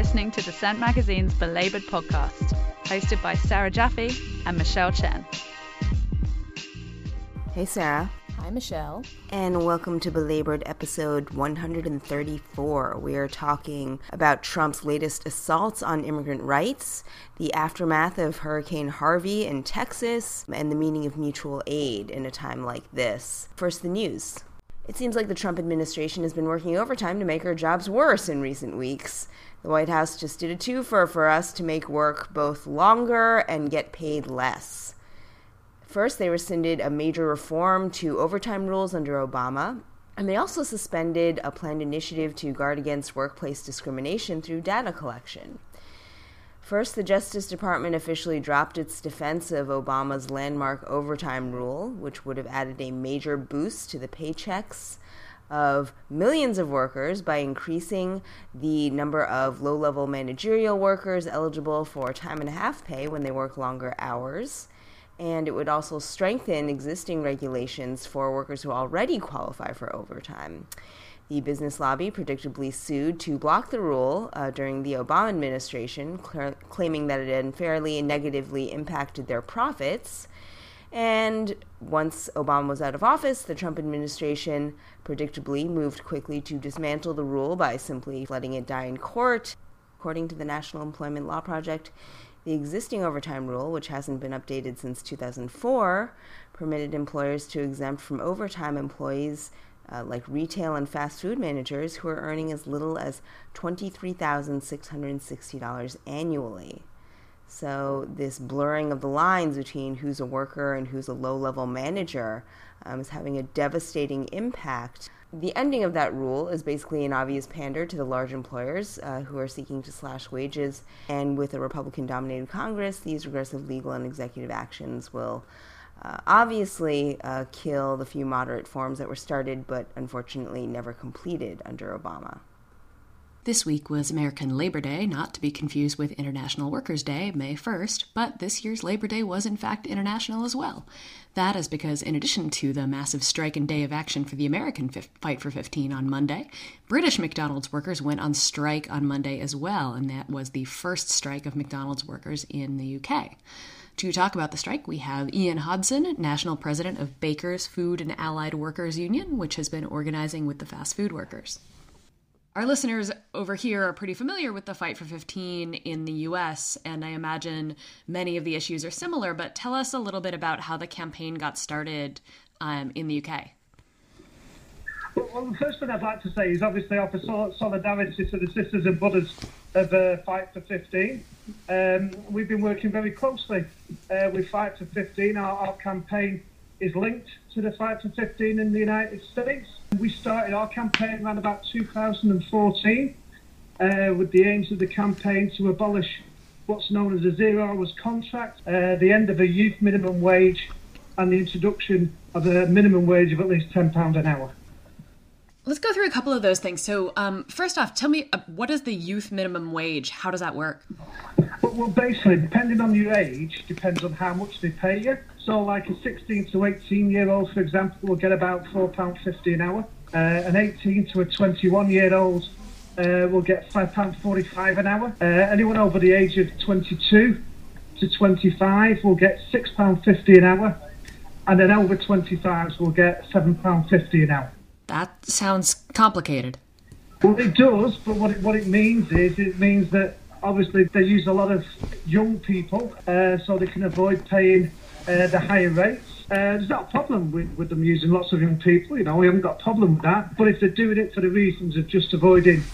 listening to Dissent Magazine's Belabored podcast, hosted by Sarah Jaffe and Michelle Chen. Hey, Sarah. Hi, Michelle. And welcome to Belabored episode 134. We are talking about Trump's latest assaults on immigrant rights, the aftermath of Hurricane Harvey in Texas, and the meaning of mutual aid in a time like this. First, the news. It seems like the Trump administration has been working overtime to make our jobs worse in recent weeks. The White House just did a twofer for us to make work both longer and get paid less. First, they rescinded a major reform to overtime rules under Obama, and they also suspended a planned initiative to guard against workplace discrimination through data collection. First, the Justice Department officially dropped its defense of Obama's landmark overtime rule, which would have added a major boost to the paychecks of millions of workers by increasing the number of low level managerial workers eligible for time and a half pay when they work longer hours. And it would also strengthen existing regulations for workers who already qualify for overtime. The business lobby predictably sued to block the rule uh, during the Obama administration, cl- claiming that it unfairly and negatively impacted their profits. And once Obama was out of office, the Trump administration predictably moved quickly to dismantle the rule by simply letting it die in court. According to the National Employment Law Project, the existing overtime rule, which hasn't been updated since 2004, permitted employers to exempt from overtime employees uh, like retail and fast food managers who are earning as little as $23,660 annually. So, this blurring of the lines between who's a worker and who's a low level manager um, is having a devastating impact. The ending of that rule is basically an obvious pander to the large employers uh, who are seeking to slash wages. And with a Republican dominated Congress, these regressive legal and executive actions will uh, obviously uh, kill the few moderate forms that were started but unfortunately never completed under Obama. This week was American Labor Day, not to be confused with International Workers' Day, May 1st, but this year's Labor Day was in fact international as well. That is because, in addition to the massive strike and day of action for the American Fight for 15 on Monday, British McDonald's workers went on strike on Monday as well, and that was the first strike of McDonald's workers in the UK. To talk about the strike, we have Ian Hodson, National President of Bakers Food and Allied Workers Union, which has been organizing with the fast food workers. Our listeners over here are pretty familiar with the Fight for 15 in the US, and I imagine many of the issues are similar, but tell us a little bit about how the campaign got started um, in the UK. Well, the first thing I'd like to say is obviously offer solidarity to the sisters and brothers of uh, Fight for 15. Um, we've been working very closely uh, with Fight for 15. Our, our, campaign is linked to the Fight for 15 in the United States. We started our campaign around about 2014 uh, with the aims of the campaign to abolish what's known as a zero hours contract, uh, the end of a youth minimum wage, and the introduction of a minimum wage of at least £10 an hour. Let's go through a couple of those things. So, um, first off, tell me uh, what is the youth minimum wage? How does that work? Well, well, basically, depending on your age, depends on how much they pay you. So, like a 16 to 18 year old, for example, will get about £4.50 an hour. Uh, an 18 to a 21 year old uh, will get £5.45 an hour. Uh, anyone over the age of 22 to 25 will get £6.50 an hour. And then over 25s will get £7.50 an hour. That sounds complicated. Well, it does, but what it, what it means is it means that obviously they use a lot of young people uh, so they can avoid paying uh, the higher rates. Uh, there's not a problem with, with them using lots of young people, you know, we haven't got a problem with that. But if they're doing it for the reasons of just avoiding,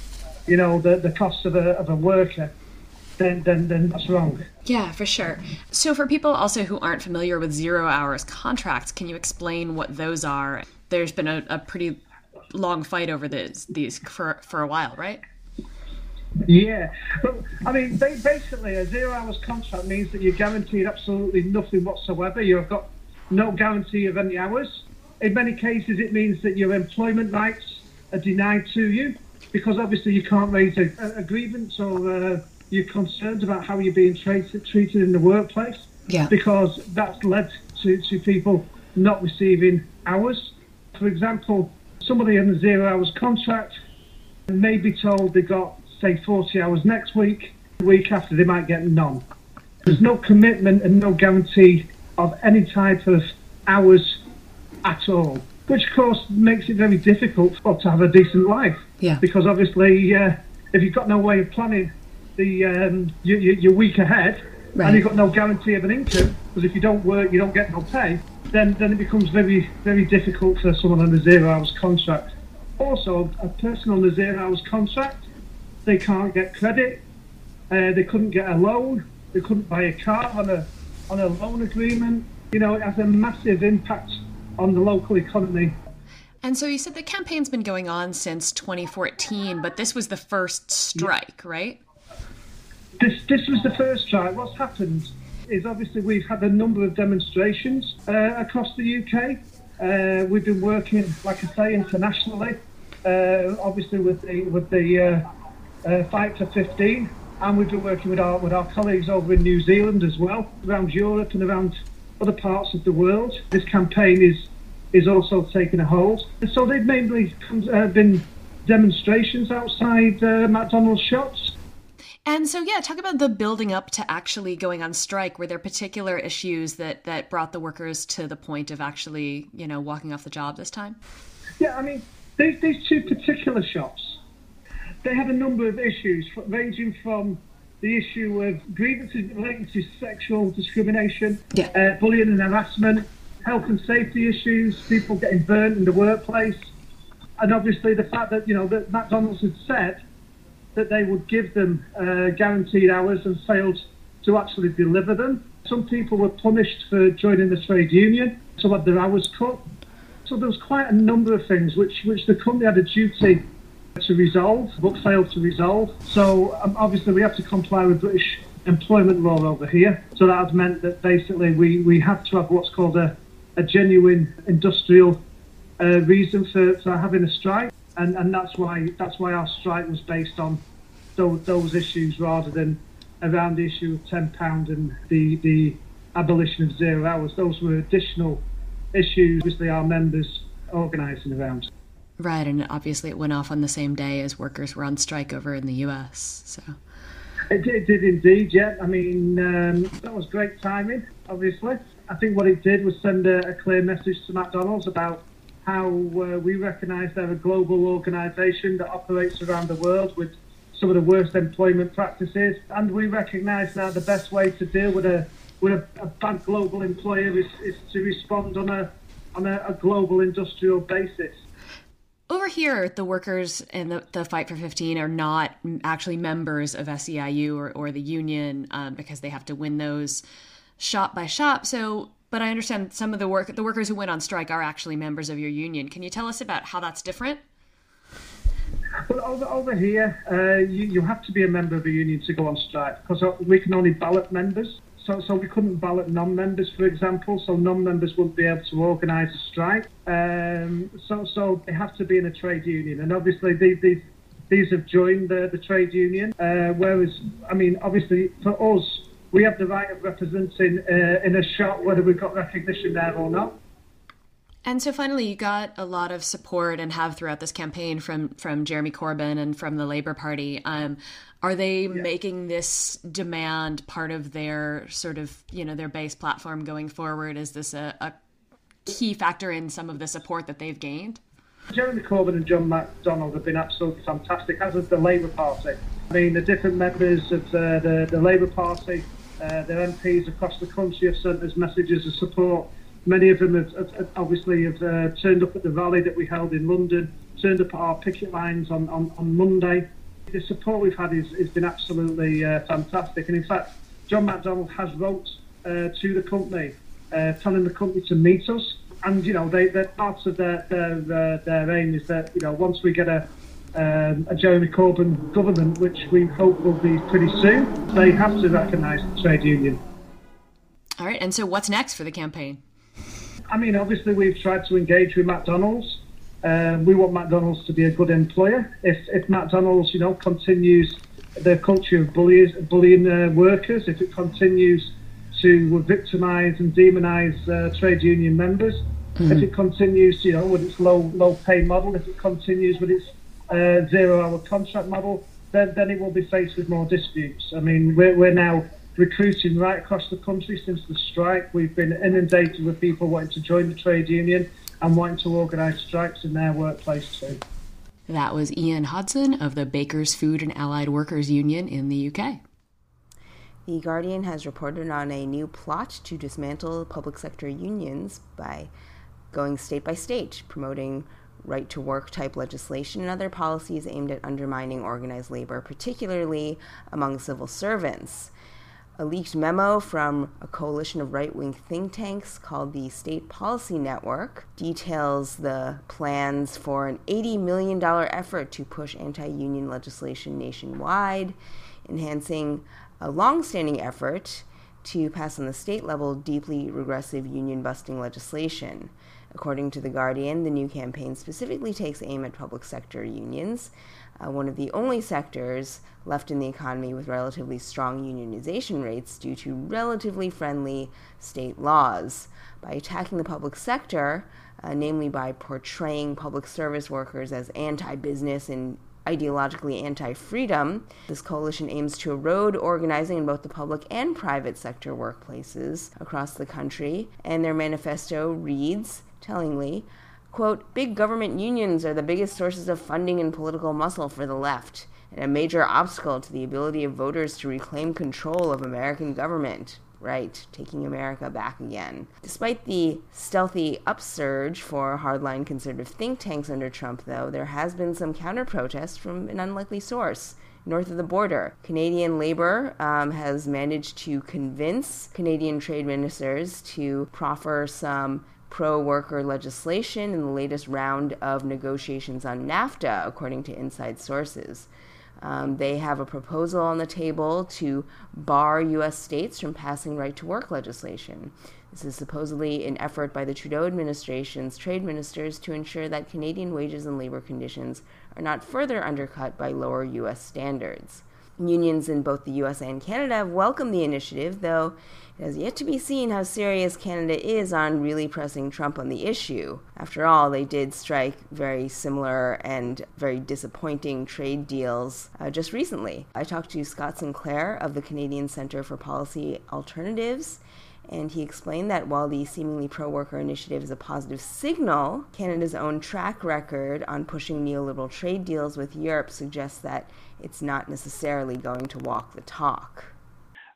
you know, the, the cost of a, of a worker, then, then, then that's wrong. Yeah, for sure. So, for people also who aren't familiar with zero hours contracts, can you explain what those are? There's been a, a pretty long fight over this, these for for a while, right? Yeah, but I mean, basically, a zero hours contract means that you're guaranteed absolutely nothing whatsoever. You've got no guarantee of any hours. In many cases, it means that your employment rights are denied to you because obviously you can't raise a, a grievance or uh, you're concerned about how you're being treated, treated in the workplace. Yeah. Because that's led to, to people not receiving hours. For example, somebody in a zero hours contract may be told they got say 40 hours next week. The week after, they might get none. There's no commitment and no guarantee of any type of hours at all, which of course makes it very difficult for to have a decent life. Yeah. Because obviously, uh, if you've got no way of planning the um, your, your week ahead, Right. and you've got no guarantee of an income, because if you don't work, you don't get no pay, then then it becomes very very difficult for someone on a zero hours contract. Also, a person on a zero hours contract, they can't get credit, uh, they couldn't get a loan, they couldn't buy a car on a on a loan agreement. You know, it has a massive impact on the local economy. And so you said the campaign's been going on since 2014, but this was the first strike, right? This this was the first strike. What's happened is obviously we've had a number of demonstrations uh, across the UK. Uh, we've been working, like I say, internationally. Uh, obviously with the with the uh, uh, fight for 15, and we've been working with our with our colleagues over in New Zealand as well, around Europe and around other parts of the world. This campaign is is also taking a hold. So they've mainly uh, been demonstrations outside McDonald's shops. And so, yeah, talk about the building up to actually going on strike. Were there particular issues that, that brought the workers to the point of actually, you know, walking off the job this time? Yeah, I mean, these, these two particular shops, they had a number of issues, ranging from the issue of grievances relating to sexual discrimination, Yeah. uh, bullying and harassment, health and safety issues, people getting burnt in the workplace, and obviously the fact that, you know, that McDonald's had said that they would give them uh, guaranteed hours and failed to actually deliver them. Some people were punished for joining the trade union, some had their hours cut. So there was quite a number of things which, which the company had a duty to resolve, but failed to resolve. So um, obviously we have to comply with British employment law over here. So that has meant that basically we, we have to have what's called a, a genuine industrial uh, reason for, for having a strike. And, and that's why that's why our strike was based on those, those issues rather than around the issue of ten pound and the the abolition of zero hours. Those were additional issues, obviously our members organising around. Right, and obviously it went off on the same day as workers were on strike over in the US. So, It did, it did indeed, yeah. I mean, um, that was great timing, obviously. I think what it did was send a, a clear message to McDonald's about how uh, we recognise they're a global organisation that operates around the world with some of the worst employment practices, and we recognise now the best way to deal with a with a, a bad global employer is, is to respond on a on a, a global industrial basis. over here, the workers in the, the Fight for 15 are not actually members of SEIU or, or the union um, because they have to win those shop by shop. So, but I understand some of the work the workers who went on strike are actually members of your union. Can you tell us about how that's different? Well, over, over here, uh, you, you have to be a member of a union to go on strike because we can only ballot members. So, so we couldn't ballot non-members, for example. So non-members wouldn't be able to organise a strike. Um, so, so they have to be in a trade union, and obviously these these, these have joined the, the trade union. Uh, whereas, I mean, obviously for us, we have the right of representing uh, in a shop whether we've got recognition there or not. And so finally, you got a lot of support and have throughout this campaign from from Jeremy Corbyn and from the Labour Party. Um, are they making this demand part of their sort of you know their base platform going forward? Is this a, a key factor in some of the support that they've gained? Jeremy Corbyn and John McDonnell have been absolutely fantastic, as has the Labour Party. I mean, the different members of uh, the, the Labour Party, uh, their MPs across the country have sent us messages of support. Many of them have, have, have obviously have uh, turned up at the rally that we held in London, turned up at our picket lines on, on, on Monday. The support we've had is, has been absolutely uh, fantastic. And in fact, John McDonnell has wrote uh, to the company, uh, telling the company to meet us. And you know, they, they're parts of their their, uh, their aim is that you know once we get a um, a Jeremy Corbyn government, which we hope will be pretty soon, they have to recognise the trade union. All right. And so, what's next for the campaign? I mean, obviously, we've tried to engage with McDonald's. Um, we want McDonald's to be a good employer. If, if McDonald's, you know, continues their culture of bullies, bullying uh, workers, if it continues to victimise and demonise uh, trade union members, if it continues, you know, with its low low pay model, if it continues with its uh, zero hour contract model, then, then it will be faced with more disputes. I mean, we're, we're now recruiting right across the country since the strike. We've been inundated with people wanting to join the trade union and wanting to organise strikes in their workplace too. That was Ian Hodson of the Bakers Food and Allied Workers Union in the UK. The Guardian has reported on a new plot to dismantle public sector unions by going state by state, promoting right to work type legislation and other policies aimed at undermining organized labor, particularly among civil servants. A leaked memo from a coalition of right wing think tanks called the State Policy Network details the plans for an $80 million effort to push anti union legislation nationwide, enhancing a long standing effort to pass on the state level deeply regressive union busting legislation. According to The Guardian, the new campaign specifically takes aim at public sector unions, uh, one of the only sectors left in the economy with relatively strong unionization rates due to relatively friendly state laws. By attacking the public sector, uh, namely by portraying public service workers as anti business and ideologically anti freedom, this coalition aims to erode organizing in both the public and private sector workplaces across the country. And their manifesto reads, tellingly, quote, big government unions are the biggest sources of funding and political muscle for the left, and a major obstacle to the ability of voters to reclaim control of American government. Right, taking America back again. Despite the stealthy upsurge for hardline conservative think tanks under Trump, though, there has been some counter protest from an unlikely source north of the border. Canadian Labour um, has managed to convince Canadian trade ministers to proffer some pro worker legislation in the latest round of negotiations on NAFTA, according to inside sources. Um, they have a proposal on the table to bar U.S. states from passing right to work legislation. This is supposedly an effort by the Trudeau administration's trade ministers to ensure that Canadian wages and labor conditions are not further undercut by lower U.S. standards. Unions in both the US and Canada have welcomed the initiative, though it has yet to be seen how serious Canada is on really pressing Trump on the issue. After all, they did strike very similar and very disappointing trade deals uh, just recently. I talked to Scott Sinclair of the Canadian Centre for Policy Alternatives and he explained that while the seemingly pro worker initiative is a positive signal, Canada's own track record on pushing neoliberal trade deals with Europe suggests that it's not necessarily going to walk the talk.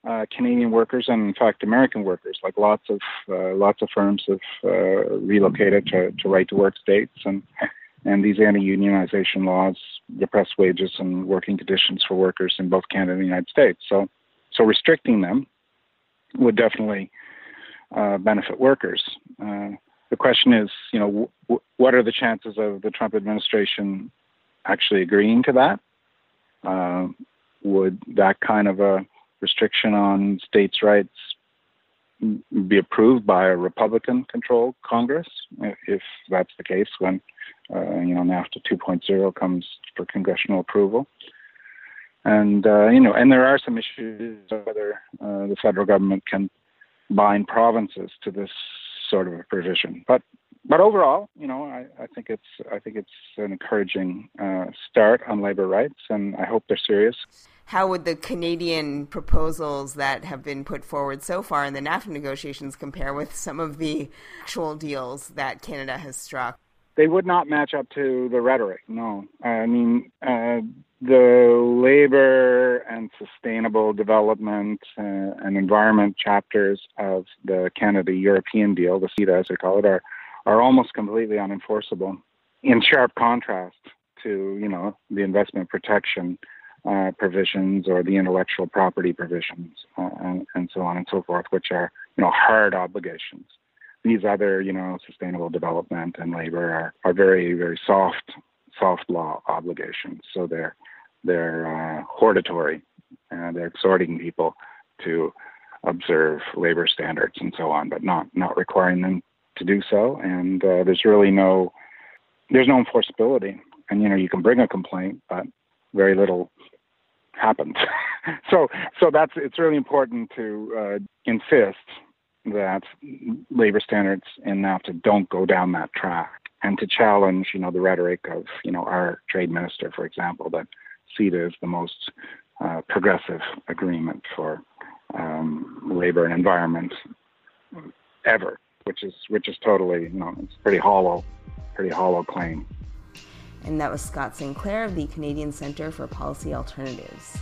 Uh, Canadian workers and in fact American workers, like lots of uh, lots of firms have uh, relocated to, to right to work states, and and these anti-unionization laws depress wages and working conditions for workers in both Canada and the United States. So so restricting them would definitely uh, benefit workers. Uh, the question is, you know, w- what are the chances of the Trump administration actually agreeing to that? Uh, would that kind of a restriction on states' rights be approved by a Republican-controlled Congress? If that's the case, when uh, you know NAFTA 2.0 comes for congressional approval, and uh, you know, and there are some issues whether uh, the federal government can bind provinces to this sort of a provision. But but overall, you know, I, I think it's I think it's an encouraging uh, start on labor rights, and I hope they're serious. How would the Canadian proposals that have been put forward so far in the NAFTA negotiations compare with some of the actual deals that Canada has struck? They would not match up to the rhetoric. No, I mean uh, the labor and sustainable development uh, and environment chapters of the Canada European deal, the CETA as they call it, are are almost completely unenforceable. In sharp contrast to you know the investment protection uh, provisions or the intellectual property provisions uh, and, and so on and so forth, which are you know hard obligations. These other you know sustainable development and labor are, are very very soft soft law obligations. So they're they're uh, hortatory. and they're exhorting people to observe labor standards and so on, but not not requiring them to do so. And uh, there's really no there's no enforceability. And you know you can bring a complaint, but very little happens. so so that's it's really important to uh, insist that labor standards in NAFTA don't go down that track, and to challenge you know the rhetoric of you know our trade minister, for example, that CETA is the most uh, progressive agreement for um, labor and environment ever, which is which is totally you know it's pretty hollow, pretty hollow claim. And that was Scott Sinclair of the Canadian Centre for Policy Alternatives.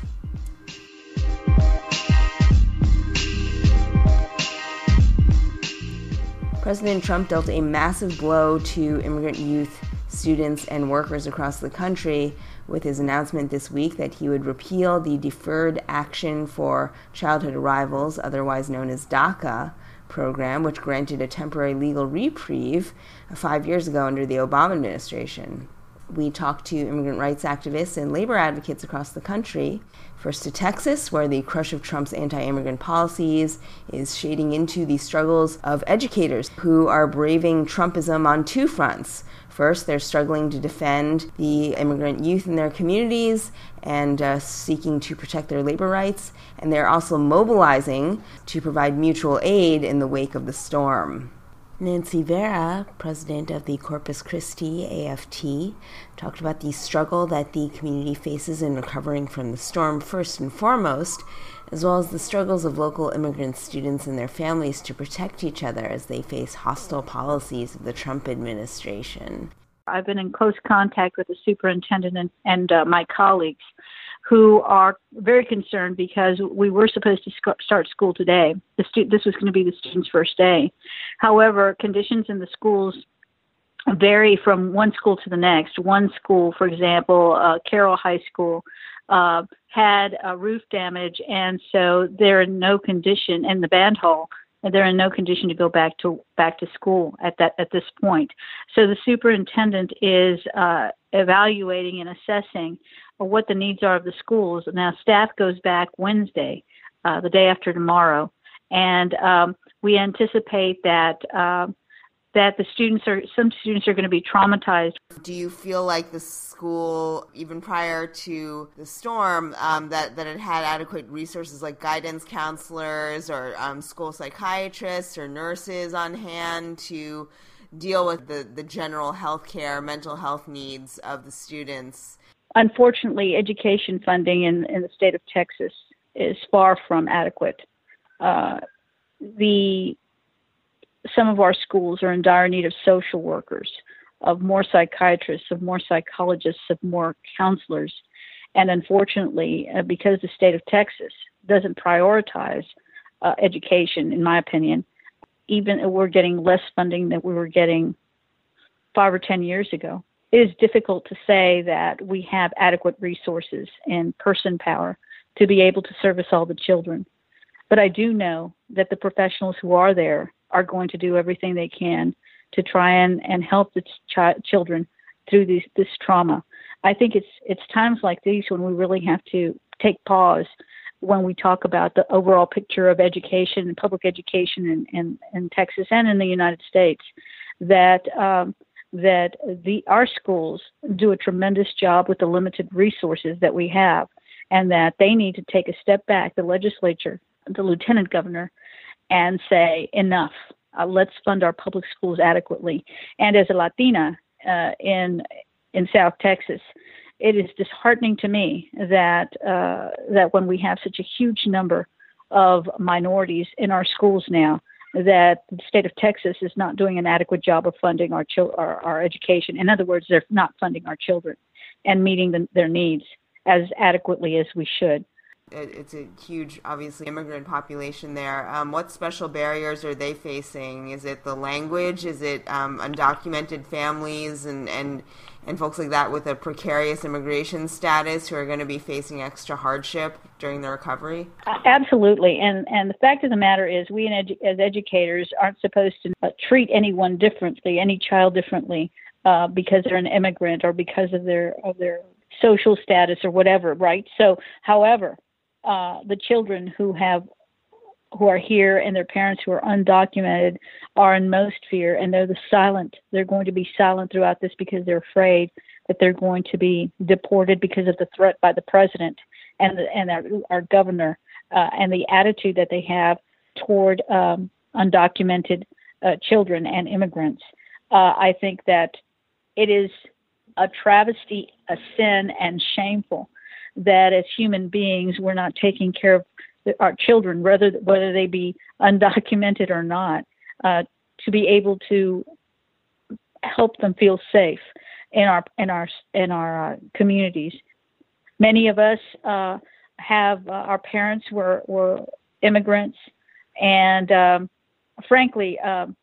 President Trump dealt a massive blow to immigrant youth, students, and workers across the country with his announcement this week that he would repeal the Deferred Action for Childhood Arrivals, otherwise known as DACA, program, which granted a temporary legal reprieve five years ago under the Obama administration. We talked to immigrant rights activists and labor advocates across the country First to Texas, where the crush of Trump's anti immigrant policies is shading into the struggles of educators who are braving Trumpism on two fronts. First, they're struggling to defend the immigrant youth in their communities and uh, seeking to protect their labor rights, and they're also mobilizing to provide mutual aid in the wake of the storm. Nancy Vera, president of the Corpus Christi AFT, talked about the struggle that the community faces in recovering from the storm, first and foremost, as well as the struggles of local immigrant students and their families to protect each other as they face hostile policies of the Trump administration. I've been in close contact with the superintendent and, and uh, my colleagues who are very concerned because we were supposed to sc- start school today. Stu- this was going to be the students' first day. However, conditions in the schools vary from one school to the next. One school, for example, uh, Carroll High School, uh, had a roof damage, and so they're in no condition in the band hall. And they're in no condition to go back to back to school at that at this point. So the superintendent is uh, evaluating and assessing what the needs are of the schools. Now, staff goes back Wednesday, uh, the day after tomorrow, and um, we anticipate that uh, that the students are some students are going to be traumatized. Do you feel like the school, even prior to the storm, um, that that it had adequate resources like guidance counselors or um, school psychiatrists or nurses on hand to deal with the, the general health care, mental health needs of the students unfortunately, education funding in, in the state of Texas is far from adequate. Uh, the some of our schools are in dire need of social workers, of more psychiatrists, of more psychologists, of more counselors, and unfortunately, uh, because the state of Texas doesn't prioritize uh, education, in my opinion, even we're getting less funding than we were getting five or ten years ago it is difficult to say that we have adequate resources and person power to be able to service all the children. But I do know that the professionals who are there are going to do everything they can to try and, and help the ch- children through this, this trauma. I think it's it's times like these when we really have to take pause when we talk about the overall picture of education and public education in, in, in Texas and in the United States that um, that the our schools do a tremendous job with the limited resources that we have, and that they need to take a step back, the legislature, the lieutenant governor, and say enough. Uh, let's fund our public schools adequately. And as a Latina uh, in in South Texas, it is disheartening to me that uh, that when we have such a huge number of minorities in our schools now, that the state of Texas is not doing an adequate job of funding our, chil- our, our education. In other words, they're not funding our children and meeting the, their needs as adequately as we should. It's a huge, obviously, immigrant population there. Um, what special barriers are they facing? Is it the language? Is it um, undocumented families and, and and folks like that with a precarious immigration status who are going to be facing extra hardship during the recovery? Absolutely, and and the fact of the matter is, we edu- as educators aren't supposed to uh, treat anyone differently, any child differently, uh, because they're an immigrant or because of their of their social status or whatever, right? So, however, uh, the children who have who are here and their parents who are undocumented are in most fear and they're the silent they're going to be silent throughout this because they're afraid that they're going to be deported because of the threat by the president and the, and our, our governor uh, and the attitude that they have toward um, undocumented uh, children and immigrants. Uh, i think that it is a travesty a sin and shameful that as human beings we're not taking care of our children, whether whether they be undocumented or not, uh, to be able to help them feel safe in our in our in our uh, communities. Many of us uh, have uh, our parents were were immigrants, and um, frankly, um,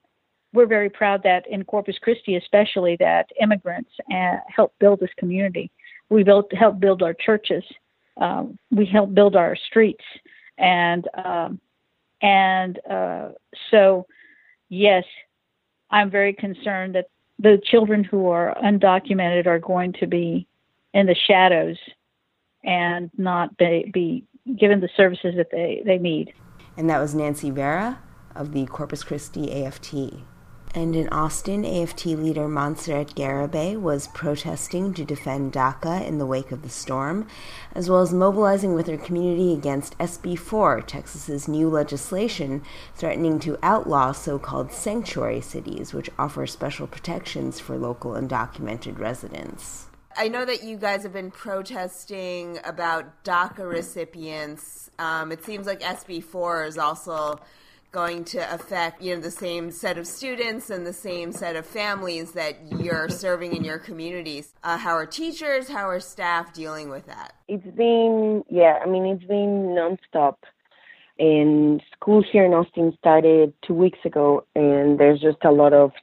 we're very proud that in Corpus Christi, especially, that immigrants uh, helped build this community. We built helped build our churches. Um, we helped build our streets, and um, and uh, so, yes, I'm very concerned that the children who are undocumented are going to be in the shadows and not be, be given the services that they, they need. And that was Nancy Vera of the Corpus Christi AFT. And in Austin, AFT leader Montserrat Garibay was protesting to defend DACA in the wake of the storm, as well as mobilizing with her community against SB 4, Texas's new legislation threatening to outlaw so called sanctuary cities, which offer special protections for local undocumented residents. I know that you guys have been protesting about DACA recipients. Um, it seems like SB 4 is also going to affect you know the same set of students and the same set of families that you're serving in your communities. Uh, how are teachers? How are staff dealing with that? It's been yeah i mean it's been nonstop. And school here in austin started two weeks ago and there's just a lot of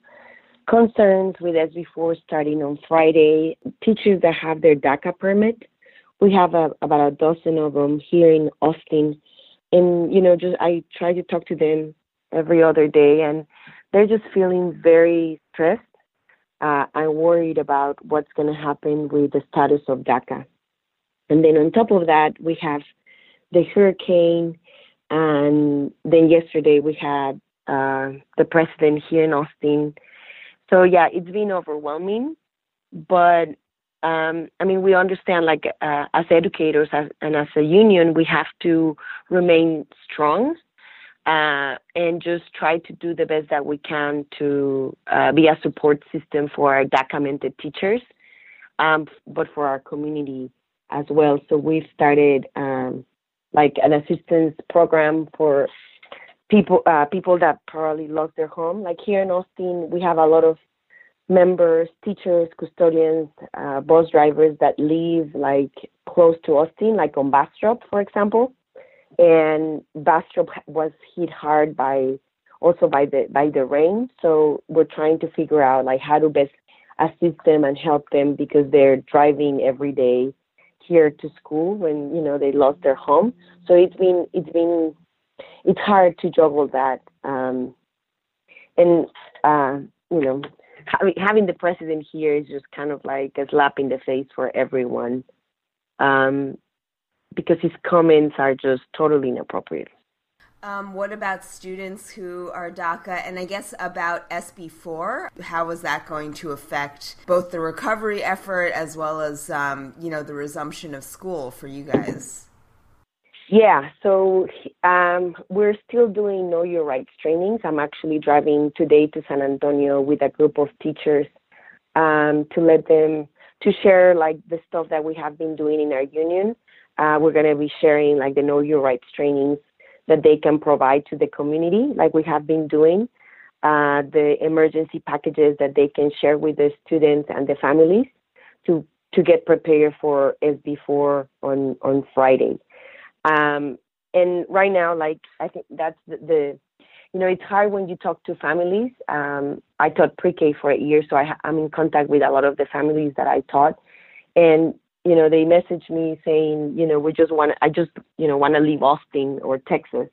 concerns with SB4 starting on Friday. Teachers that have their DACA permit, we have a, about a dozen of them here in Austin and you know just i try to talk to them every other day and they're just feeling very stressed. Uh, i'm worried about what's going to happen with the status of daca. And then on top of that we have the hurricane and then yesterday we had uh, the president here in austin. So yeah it's been overwhelming but um, I mean, we understand, like uh, as educators as, and as a union, we have to remain strong uh, and just try to do the best that we can to uh, be a support system for our documented teachers, um, but for our community as well. So we've started um, like an assistance program for people uh, people that probably lost their home. Like here in Austin, we have a lot of members, teachers, custodians, uh, bus drivers that live like close to Austin, like on Bastrop, for example. And Bastrop was hit hard by also by the by the rain. So we're trying to figure out like how to best assist them and help them because they're driving every day here to school when you know they lost their home. So it's been it's been it's hard to juggle that. Um, and uh, you know having, the president here is just kind of like a slap in the face for everyone um, because his comments are just totally inappropriate. Um, what about students who are DACA? And I guess about SB4, how is that going to affect both the recovery effort as well as, um, you know, the resumption of school for you guys? Yeah, so um, we're still doing Know Your Rights trainings. I'm actually driving today to San Antonio with a group of teachers um, to let them to share like the stuff that we have been doing in our union. Uh, we're going to be sharing like the Know Your Rights trainings that they can provide to the community, like we have been doing. Uh, the emergency packages that they can share with the students and the families to to get prepared for SB4 on on Friday. Um, and right now, like I think that's the, the, you know, it's hard when you talk to families. Um, I taught pre-K for a year, so I, I'm in contact with a lot of the families that I taught, and you know, they message me saying, you know, we just want, I just, you know, want to leave Austin or Texas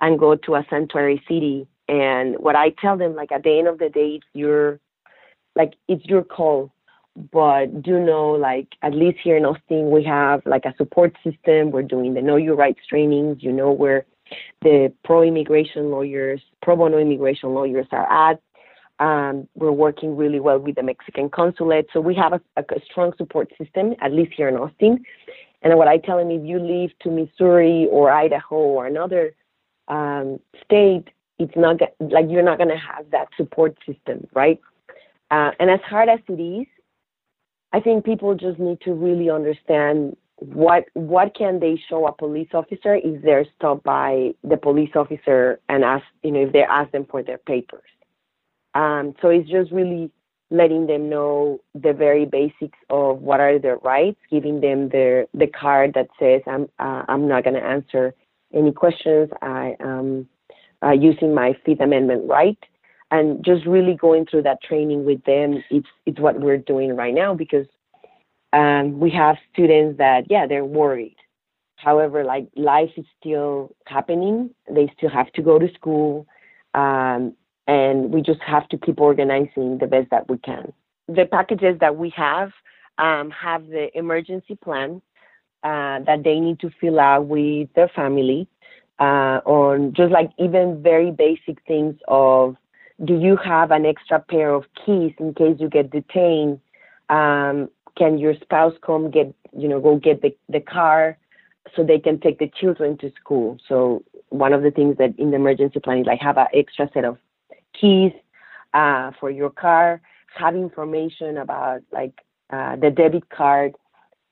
and go to a sanctuary city. And what I tell them, like at the end of the day, it's your, like it's your call but do know like at least here in Austin we have like a support system. We're doing the Know Your Rights trainings. You know where the pro immigration lawyers, pro bono immigration lawyers are at. Um, we're working really well with the Mexican consulate, so we have a, a, strong support system at least here in Austin. And what I tell them, if you leave to Missouri or Idaho or another um, state, it's not like you're not going to have that support system, right? Uh, and as hard as it is, I think people just need to really understand what what can they show a police officer if they're stopped by the police officer and ask you know if they ask them for their papers. Um, so it's just really letting them know the very basics of what are their rights giving them their the card that says i'm uh, i'm not going to answer any questions. I am uh, using my fifth amendment right and just really going through that training with them it's it's what we're doing right now because um, we have students that, yeah, they're worried. However, like life is still happening. They still have to go to school. Um, and we just have to keep organizing the best that we can. The packages that we have um, have the emergency plan uh, that they need to fill out with their family uh, on just like even very basic things of do you have an extra pair of keys in case you get detained? Um, can your spouse come get you know go get the, the car so they can take the children to school so one of the things that in the emergency plan is like have an extra set of keys uh, for your car have information about like uh, the debit card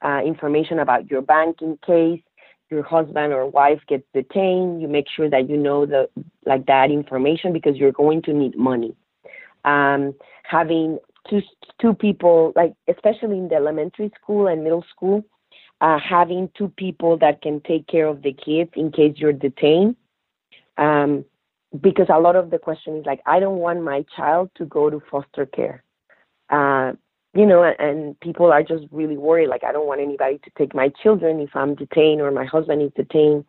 uh, information about your bank in case your husband or wife gets detained you make sure that you know the like that information because you're going to need money um, having two two people, like especially in the elementary school and middle school, uh, having two people that can take care of the kids in case you're detained. Um, because a lot of the question is like, I don't want my child to go to foster care. Uh, you know, and people are just really worried. Like, I don't want anybody to take my children if I'm detained or my husband is detained.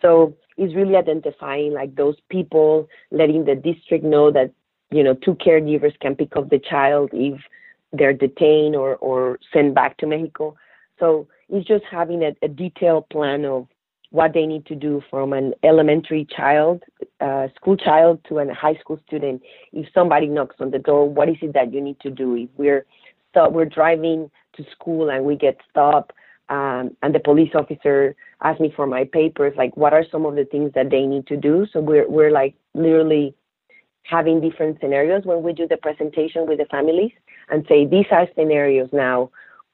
So it's really identifying like those people, letting the district know that you know, two caregivers can pick up the child if they're detained or, or sent back to Mexico. So it's just having a, a detailed plan of what they need to do from an elementary child, uh, school child to a high school student. If somebody knocks on the door, what is it that you need to do? If we're we're driving to school and we get stopped, um, and the police officer asks me for my papers, like what are some of the things that they need to do? So we're we're like literally having different scenarios when we do the presentation with the families and say, these are scenarios now.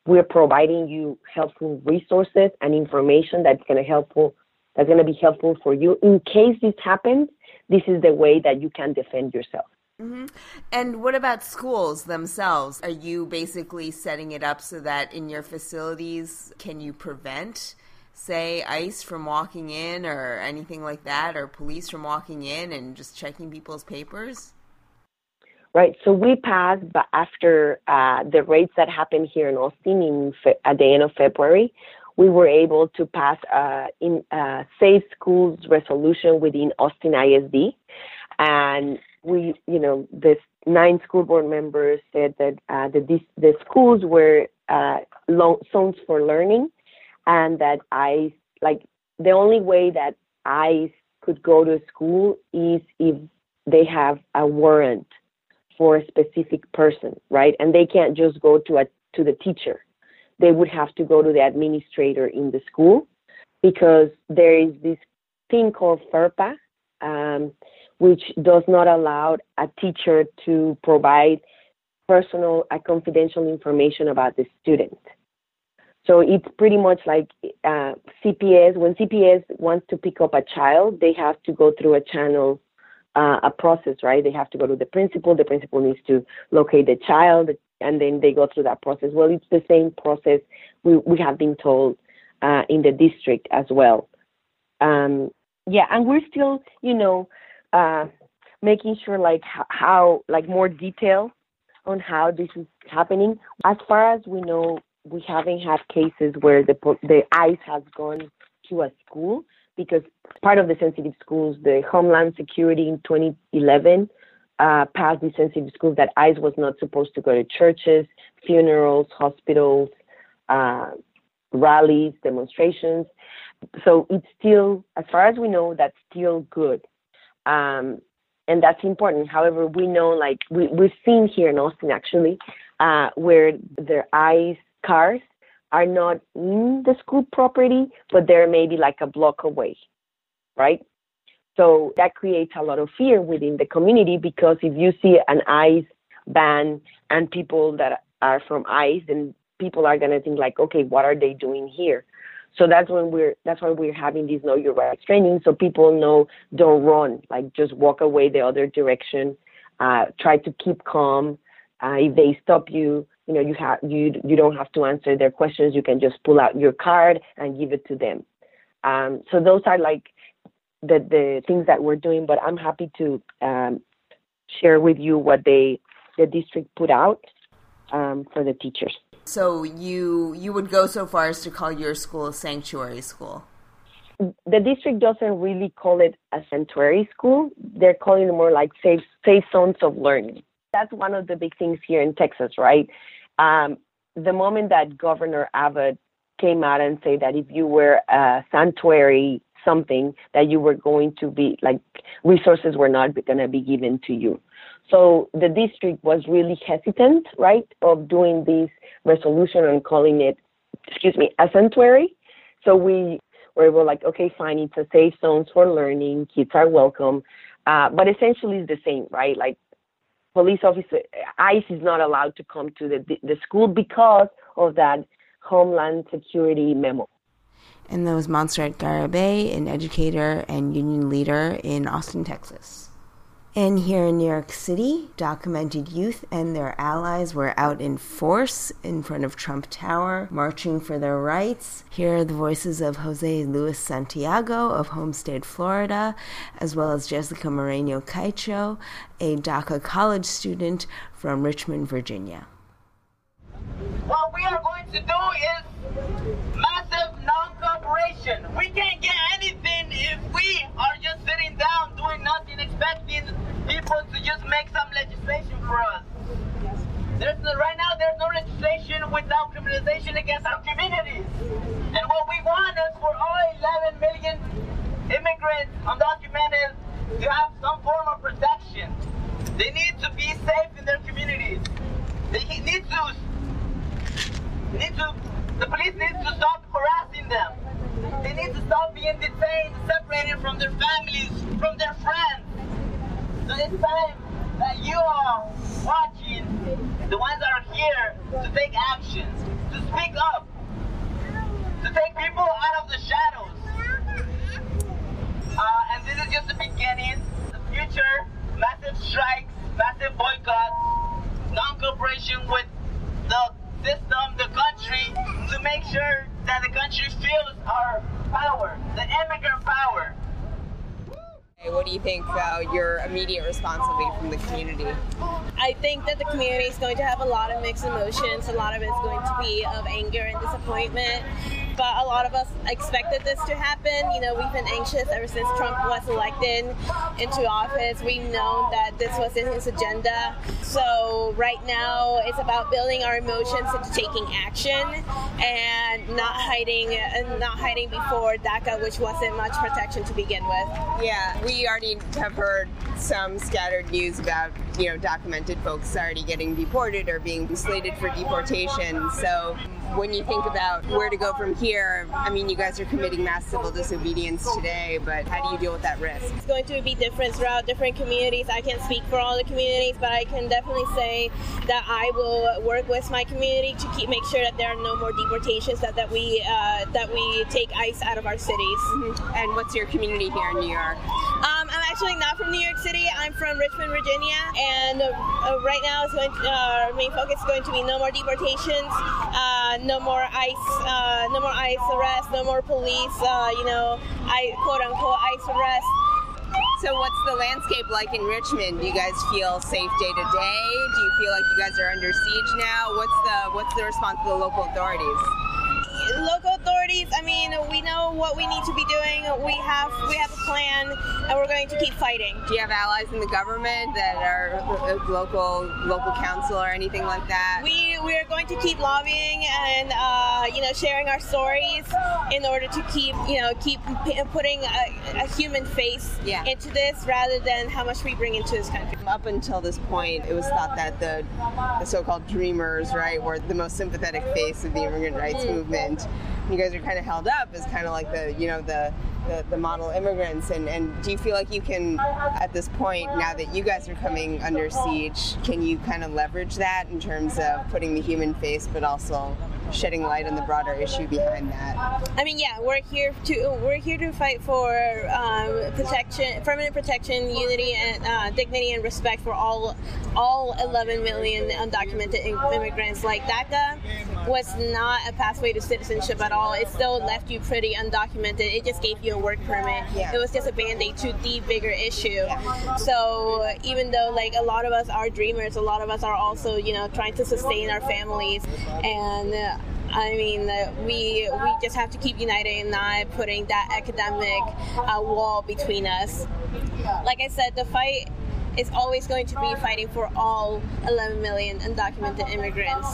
We're providing you helpful resources and information that's to helpful that's to be helpful for you in case this happens. This is the way that you can defend yourself. Mm-hmm. And what about schools themselves? Are you basically setting it up so that in your facilities, can you prevent say ICE from walking in or anything like that, or police from walking in and just checking people's papers? Right. So we passed, but after uh, the raids that happened here in Austin in fe- at the end of February, we were able to pass uh, in uh, safe schools resolution within Austin ISD, and we, you know, the nine school board members said that uh, the the schools were uh, zones for learning, and that I like the only way that I could go to school is if they have a warrant for a specific person, right? And they can't just go to a to the teacher. They would have to go to the administrator in the school because there is this thing called FERPA, um, which does not allow a teacher to provide personal and confidential information about the student. So it's pretty much like uh, CPS. When CPS wants to pick up a child, they have to go through a channel, uh, a process, right? They have to go to the principal. The principal needs to locate the child, and then they go through that process. Well, it's the same process we, we have been told uh, in the district as well. Um, yeah, and we're still, you know, uh, making sure like how, like more detail on how this is happening. As far as we know, we haven't had cases where the the ICE has gone to a school because part of the sensitive schools, the Homeland Security in 2011 uh, passed the sensitive schools that ICE was not supposed to go to churches, funerals, hospitals, uh, rallies, demonstrations. So it's still, as far as we know, that's still good. Um, and that's important. However, we know, like we, we've seen here in Austin actually, uh, where their ICE cars are not in the school property, but they're maybe like a block away, right? So that creates a lot of fear within the community because if you see an ICE ban and people that are from ICE, then people are going to think like, okay, what are they doing here? So that's when we're that's why we're having these know your rights training, so people know don't run, like just walk away the other direction. Uh, try to keep calm. Uh, if they stop you, you know you have you you don't have to answer their questions. You can just pull out your card and give it to them. Um, so those are like the the things that we're doing. But I'm happy to um, share with you what they the district put out um, for the teachers. So you you would go so far as to call your school a sanctuary school? The district doesn't really call it a sanctuary school. They're calling it more like safe safe zones of learning. That's one of the big things here in Texas, right? Um, the moment that Governor Abbott came out and said that if you were a sanctuary something that you were going to be like resources were not going to be given to you. So the district was really hesitant, right, of doing this resolution and calling it, excuse me, a sanctuary. So we were like, okay, fine, it's a safe zone for learning, kids are welcome. Uh, but essentially it's the same, right? Like police officer, ICE is not allowed to come to the, the school because of that Homeland Security memo. And that was Montserrat Garibay, an educator and union leader in Austin, Texas. And here in New York City, documented youth and their allies were out in force in front of Trump Tower, marching for their rights. Here are the voices of Jose Luis Santiago of Homestead, Florida, as well as Jessica Moreno Caicho, a DACA college student from Richmond, Virginia. What we are going to do is massive non-cooperation. We can't get anything if we are just sitting down doing nothing, expecting people to just make some legislation for us. There's no, right now there's no legislation without criminalization against our communities. And what we want is for all 11 million immigrants undocumented to have some form of protection. They need to be safe in their communities. They need to need to the police needs to stop harassing them. They need to stop being detained, separated from their families, from their friends. So it's time that you are watching, the ones that are here, to take action, to speak up, to take people out of the shadows. Uh, and this is just the beginning. The future, massive strikes, massive boycotts, non-cooperation with the system, the country, to make sure that the country feels our power, the immigrant power. Hey, What do you think uh, your immediate response will be from the community? I think that the community is going to have a lot of mixed emotions. A lot of it's going to be of anger and disappointment but a lot of us expected this to happen. You know, we've been anxious ever since Trump was elected into office. We've known that this was in his agenda. So right now, it's about building our emotions into taking action and not hiding, and not hiding before DACA, which wasn't much protection to begin with. Yeah, we already have heard some scattered news about you know documented folks already getting deported or being slated for deportation. So when you think about where to go from here, I mean, you guys are committing mass civil disobedience today, but how do you deal with that risk? It's going to be different throughout different communities. I can't speak for all the communities, but I can definitely say that I will work with my community to keep make sure that there are no more deportations, that, that we uh, that we take ICE out of our cities. Mm-hmm. And what's your community here in New York? Um, I'm actually not from New York City. I'm from Richmond, Virginia, and uh, right now, it's going to, uh, our main focus is going to be no more deportations. Uh, no more ICE, uh, no more ICE arrest, no more police, uh, you know, I quote unquote ICE arrest. So, what's the landscape like in Richmond? Do you guys feel safe day to day? Do you feel like you guys are under siege now? What's the what's the response of the local authorities? Local authorities, I mean, we know what we need to be doing. We have we have a plan, and we're going to keep fighting. Do you have allies in the government that are local local council or anything like that? We we are going to keep lobbying and uh, you know sharing our stories in order to keep you know keep putting a, a human face yeah. into this rather than how much we bring into this country. Up until this point, it was thought that the the so-called dreamers, right, were the most sympathetic face of the immigrant rights mm. You guys are kind of held up as kind of like the you know the the, the model immigrants. And, and do you feel like you can at this point now that you guys are coming under siege can you kind of leverage that in terms of putting the human face but also shedding light on the broader issue behind that i mean yeah we're here to we're here to fight for um, protection permanent protection unity and uh, dignity and respect for all all 11 million undocumented immigrants like daca was not a pathway to citizenship at all it still left you pretty undocumented it just gave you a work permit. Yeah. It was just a band-aid to the bigger issue. Yeah. So even though like a lot of us are dreamers, a lot of us are also you know trying to sustain our families and. Uh, I mean, uh, we we just have to keep united and not putting that academic uh, wall between us. Like I said, the fight is always going to be fighting for all 11 million undocumented immigrants,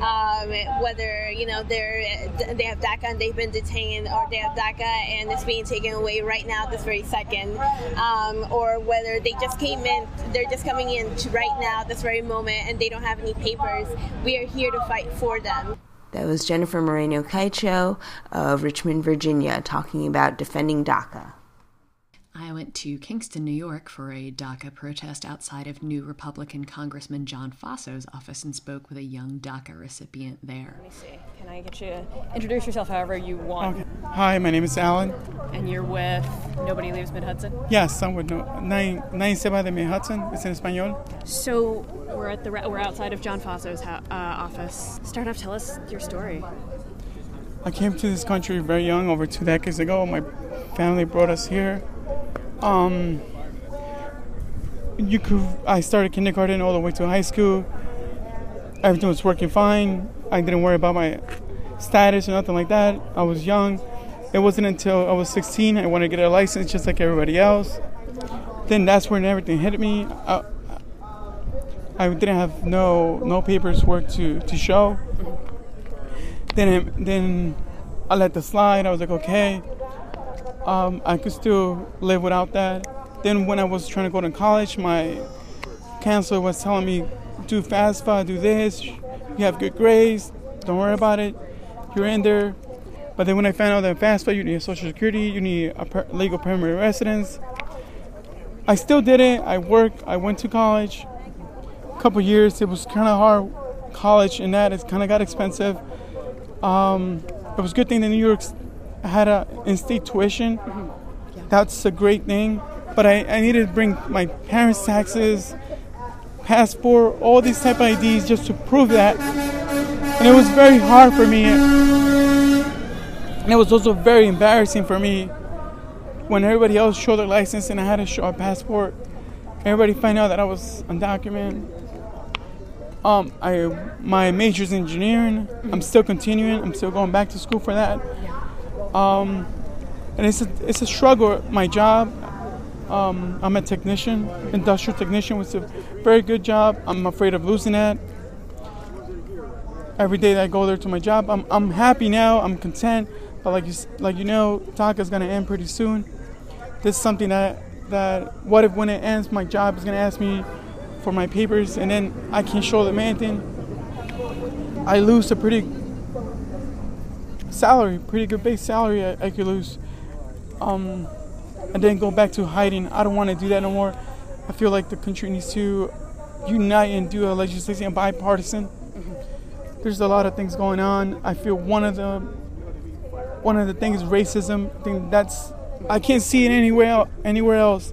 um, whether you know they're they have DACA and they've been detained, or they have DACA and it's being taken away right now, this very second, um, or whether they just came in, they're just coming in right now, this very moment, and they don't have any papers. We are here to fight for them. That was Jennifer Moreno Caicho of Richmond, Virginia, talking about defending DACA. I went to Kingston, New York for a DACA protest outside of new Republican Congressman John Faso's office and spoke with a young DACA recipient there. Let me see. Can I get you to introduce yourself however you want? Okay. Hi, my name is Alan. And you're with Nobody Leaves Mid Hudson? Yes, I'm with no, Nine Nine Seba de Mid Hudson. It's in Espanol. So we're at the we're outside of John Faso's uh, office. Start off, tell us your story. I came to this country very young, over two decades ago. My family brought us here. Um, you could. I started kindergarten all the way to high school. Everything was working fine. I didn't worry about my status or nothing like that. I was young. It wasn't until I was 16 I wanted to get a license just like everybody else. Then that's when everything hit me. I, I didn't have no no papers work to, to show. Then then I let the slide. I was like, okay, um, I could still live without that. Then when I was trying to go to college, my counselor was telling me, do FAFSA, do this, you have good grades, don't worry about it, you're in there. But then when I found out that FAFSA, you need Social Security, you need a per- legal permanent residence, I still did it. I worked, I went to college. A couple years, it was kind of hard. College and that, it kind of got expensive. Um, it was a good thing that New York had a in-state tuition. Yeah. That's a great thing. But I, I needed to bring my parents' taxes, passport, all these type of IDs just to prove that. And it was very hard for me. And it was also very embarrassing for me when everybody else showed their license and I had to show a passport. Everybody find out that I was undocumented. Um, I my major's engineering. I'm still continuing. I'm still going back to school for that. Um, and it's a, it's a struggle. My job, um, I'm a technician, industrial technician, which is a very good job. I'm afraid of losing that. Every day that I go there to my job, I'm, I'm happy now. I'm content. But like you like you know, DACA is gonna end pretty soon. This is something that that what if when it ends, my job is gonna ask me for my papers, and then I can't show them anything. I lose a pretty salary, pretty good base salary I, I could lose. Um, and then go back to hiding. I don't want to do that no more. I feel like the country needs to unite and do a legislation bipartisan. Mm-hmm. There's a lot of things going on. I feel one of the one of the things is racism. I think that's I can't see it anywhere anywhere else.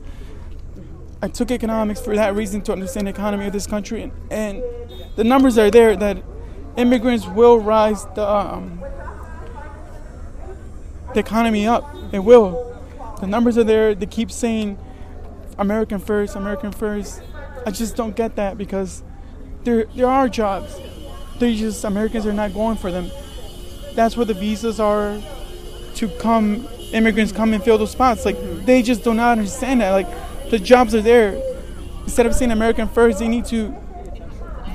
I took economics for that reason to understand the economy of this country, and, and the numbers are there that immigrants will rise the um, the economy up. It will. The numbers are there. They keep saying American first, American first. I just don't get that because there there are jobs. They just Americans are not going for them. That's where the visas are to come immigrants come and fill those spots. Like mm-hmm. they just do not understand that. Like the jobs are there. Instead of saying American first, they need to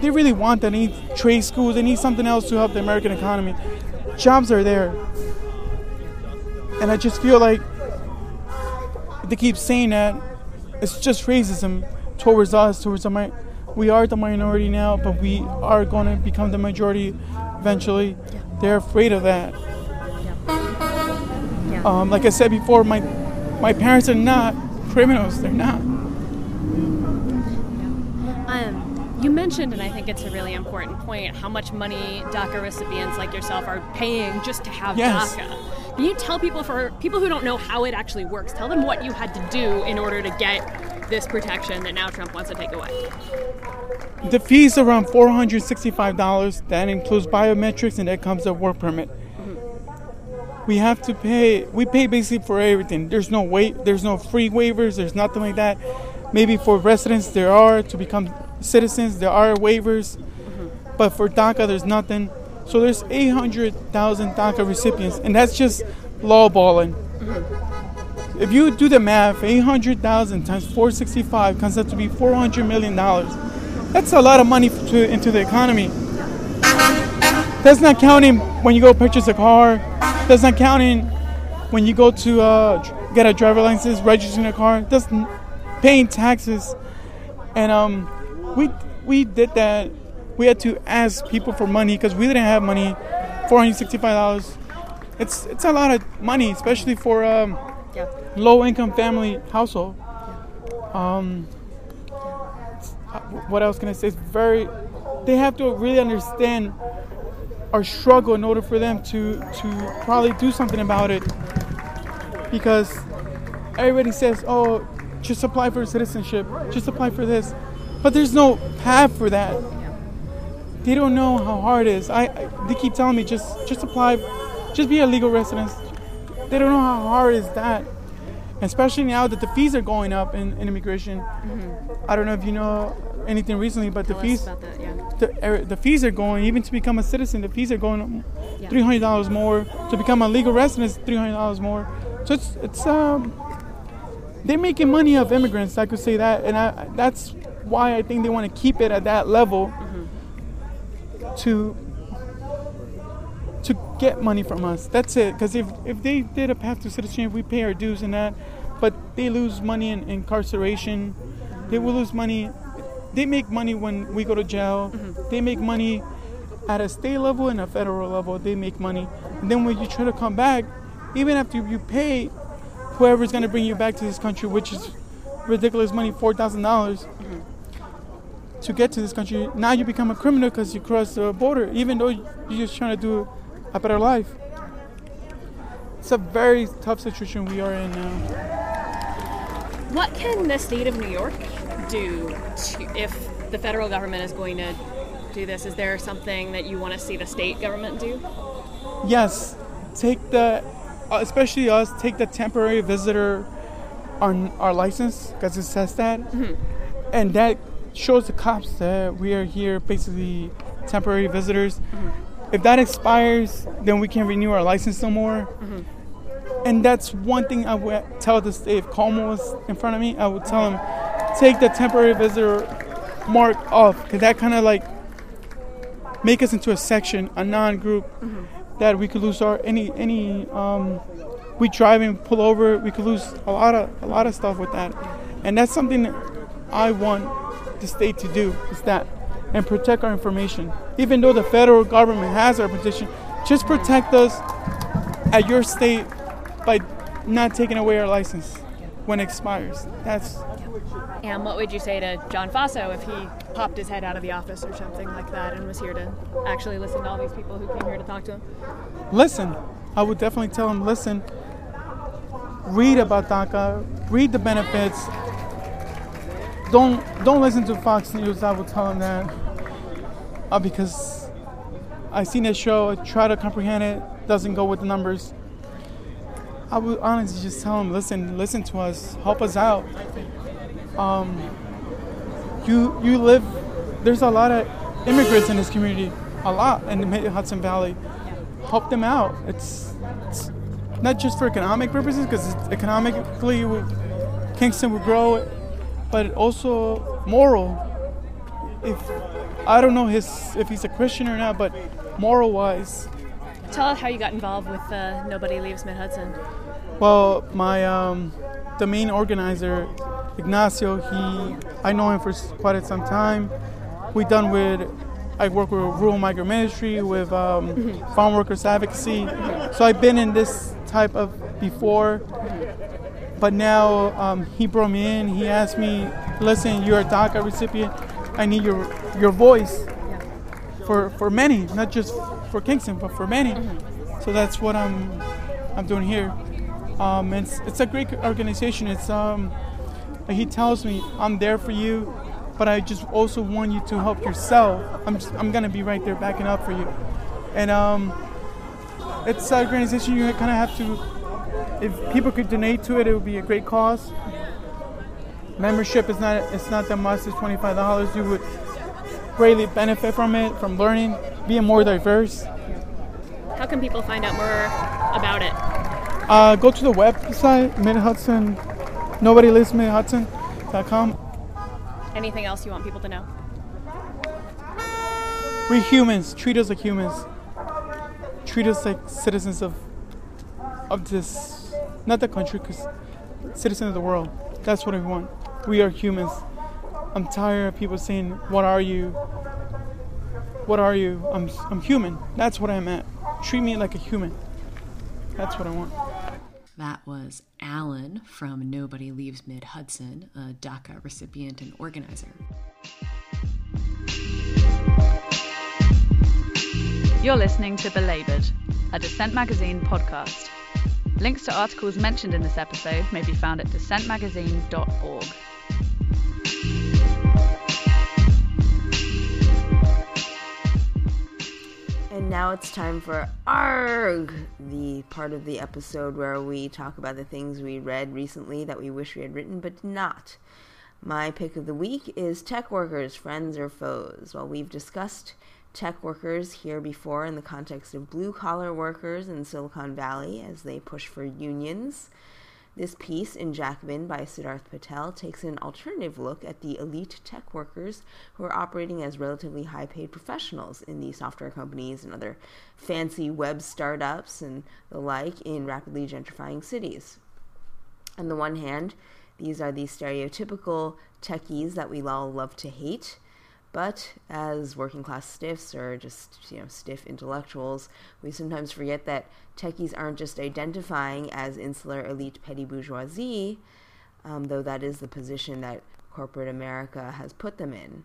they really want that. They need trade schools. They need something else to help the American economy. Jobs are there. And I just feel like they keep saying that it's just racism towards us, towards the mi- we are the minority now, but we are going to become the majority eventually. They're afraid of that. Um, like I said before, my my parents are not criminals. They're not. Um, you mentioned, and I think it's a really important point, how much money DACA recipients like yourself are paying just to have Yes. DACA. Can you tell people, for people who don't know how it actually works, tell them what you had to do in order to get this protection that now Trump wants to take away? The fee's around four hundred sixty-five dollars. That includes biometrics, and that comes a work permit. We have to pay. We pay basically for everything. There's no wait. There's no free waivers. There's nothing like that. Maybe for residents there are to become citizens. There are waivers, mm-hmm. but for DACA there's nothing. So there's 800,000 DACA recipients, and that's just lowballing. If you do the math, 800,000 times 465 comes up to be 400 million dollars. That's a lot of money to, into the economy. That's not counting when you go purchase a car. That's not counting when you go to uh, get a driver license, registering a car. That's paying taxes. And um, we we did that. We had to ask people for money because we didn't have money. Four hundred sixty-five dollars. It's it's a lot of money, especially for um, low-income family household. Um, uh, what else can I say? It's very. They have to really understand our struggle in order for them to to probably do something about it. Because everybody says, "Oh, just apply for citizenship. Just apply for this," but there's no path for that. They don't know how hard it is. I, I they keep telling me just just apply, just be a legal resident. They don't know how hard is that, especially now that the fees are going up in, in immigration. I don't know if you know anything recently, but the Tell us fees about that, yeah. the, er, the fees are going even to become a citizen. The fees are going Yeah. three hundred dollars more to become a legal resident. is Three hundred dollars more. So it's it's um they're making money off immigrants. I could say that, and I, that's why I think they want to keep it at that level to to get money from us. That's it. Because if if they did a path to citizenship, we pay our dues and that, but they lose money in incarceration. They will lose money. They make money when we go to jail. Mm-hmm. They make money at a state level and a federal level. They make money. And then when you try to come back, even after you pay whoever's going to bring you back to this country, which is ridiculous money, four thousand dollars to get to this country. Now you become a criminal because you cross the border, even though you're just trying to do a better life. It's a very tough situation we are in now. What can the state of New York do to, if the federal government is going to do this? Is there something that you want to see the state government do? Yes, take the, uh, especially us, take the temporary visitor on our license because it says that, and that shows the cops that we are here basically temporary visitors. Mm-hmm. If that expires, then we can't renew our license no more. Mm-hmm. And that's one thing I would tell the state. If Cuomo was in front of me, I would tell him, take the temporary visitor mark off, because that kind of like make us into a section, a non-group, mm-hmm. that we could lose our any any um, we drive and pull over, we could lose a lot of a lot of stuff with that, and that's something that I want the state to do is that and protect our information. Even though the federal government has our position, just protect us at your state by not taking away our license when it expires. That's And what would you say to John Faso if he popped his head out of the office or something like that and was here to actually listen to all these people who came here to talk to him? listen. I would definitely tell him, listen, read about DACA, read the benefits. Don't don't listen to Fox News. I will tell him that uh, because I seen that show. I try to comprehend it. Doesn't go with the numbers. I would honestly just tell him, listen, listen to us, help us out. Um, you you live. There's a lot of immigrants in this community, a lot in the Hudson Valley. Help them out. It's, it's not just for economic purposes, because economically Kingston will grow, but also moral. If I don't know his if he's a Christian or not, but moral wise, Tell us how you got involved with uh, Nobody Leaves Mid Hudson. Well, my um, the main organizer, Ignacio, he I know him for quite some time. We done with I work with Rural Migrant Ministry with um, Farm Workers Advocacy. So I've been in this type of before, but now um, he brought me in. He asked me, "Listen, you're a DACA recipient. I need your your voice for for many, not just for Kingston, but for many." So that's what I'm I'm doing here. Um, it's it's a great organization. It's um, he tells me I'm there for you, but I just also want you to help yourself. I'm just, I'm gonna be right there backing up for you, and um, it's an organization you kind of have to. If people could donate to it, it would be a great cause. Membership is not it's not that much. It's twenty five dollars. You would greatly benefit from it, from learning, being more diverse. How can people find out more about it? Uh, go to the website, Mid Hudson, nobody lives Mid Hudson.com. Anything else you want people to know? We're humans. Treat us like humans. Treat us like citizens of of this, not the country, because citizen of the world. That's what we want. We are humans. I'm tired of people saying, "What are you? What are you?" I'm I'm human. That's what I'm at. Treat me like a human. That's what I want. That was Alan from Nobody Leaves Mid Hudson, a DACA recipient and organizer. You're listening to Belabored, a Dissent Magazine podcast. Links to articles mentioned in this episode may be found at dissentmagazine.org. And now it's time for ARG, the part of the episode where we talk about the things we read recently that we wish we had written but did not. My pick of the week is Tech Workers, Friends or Foes. While we've discussed tech workers here before in the context of blue collar workers in Silicon Valley as they push for unions, this piece in Jacobin by Siddharth Patel takes an alternative look at the elite tech workers who are operating as relatively high paid professionals in the software companies and other fancy web startups and the like in rapidly gentrifying cities. On the one hand, these are the stereotypical techies that we all love to hate. But as working class stiffs or just you know stiff intellectuals, we sometimes forget that techies aren't just identifying as insular elite petty bourgeoisie, um, though that is the position that corporate America has put them in.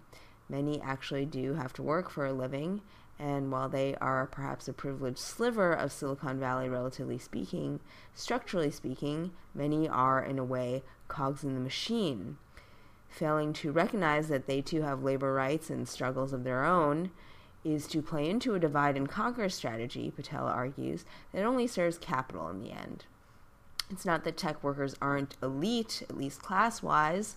Many actually do have to work for a living, and while they are perhaps a privileged sliver of Silicon Valley, relatively speaking, structurally speaking, many are in a way cogs in the machine failing to recognize that they too have labor rights and struggles of their own is to play into a divide and conquer strategy, Patel argues, that only serves capital in the end. It's not that tech workers aren't elite, at least class wise,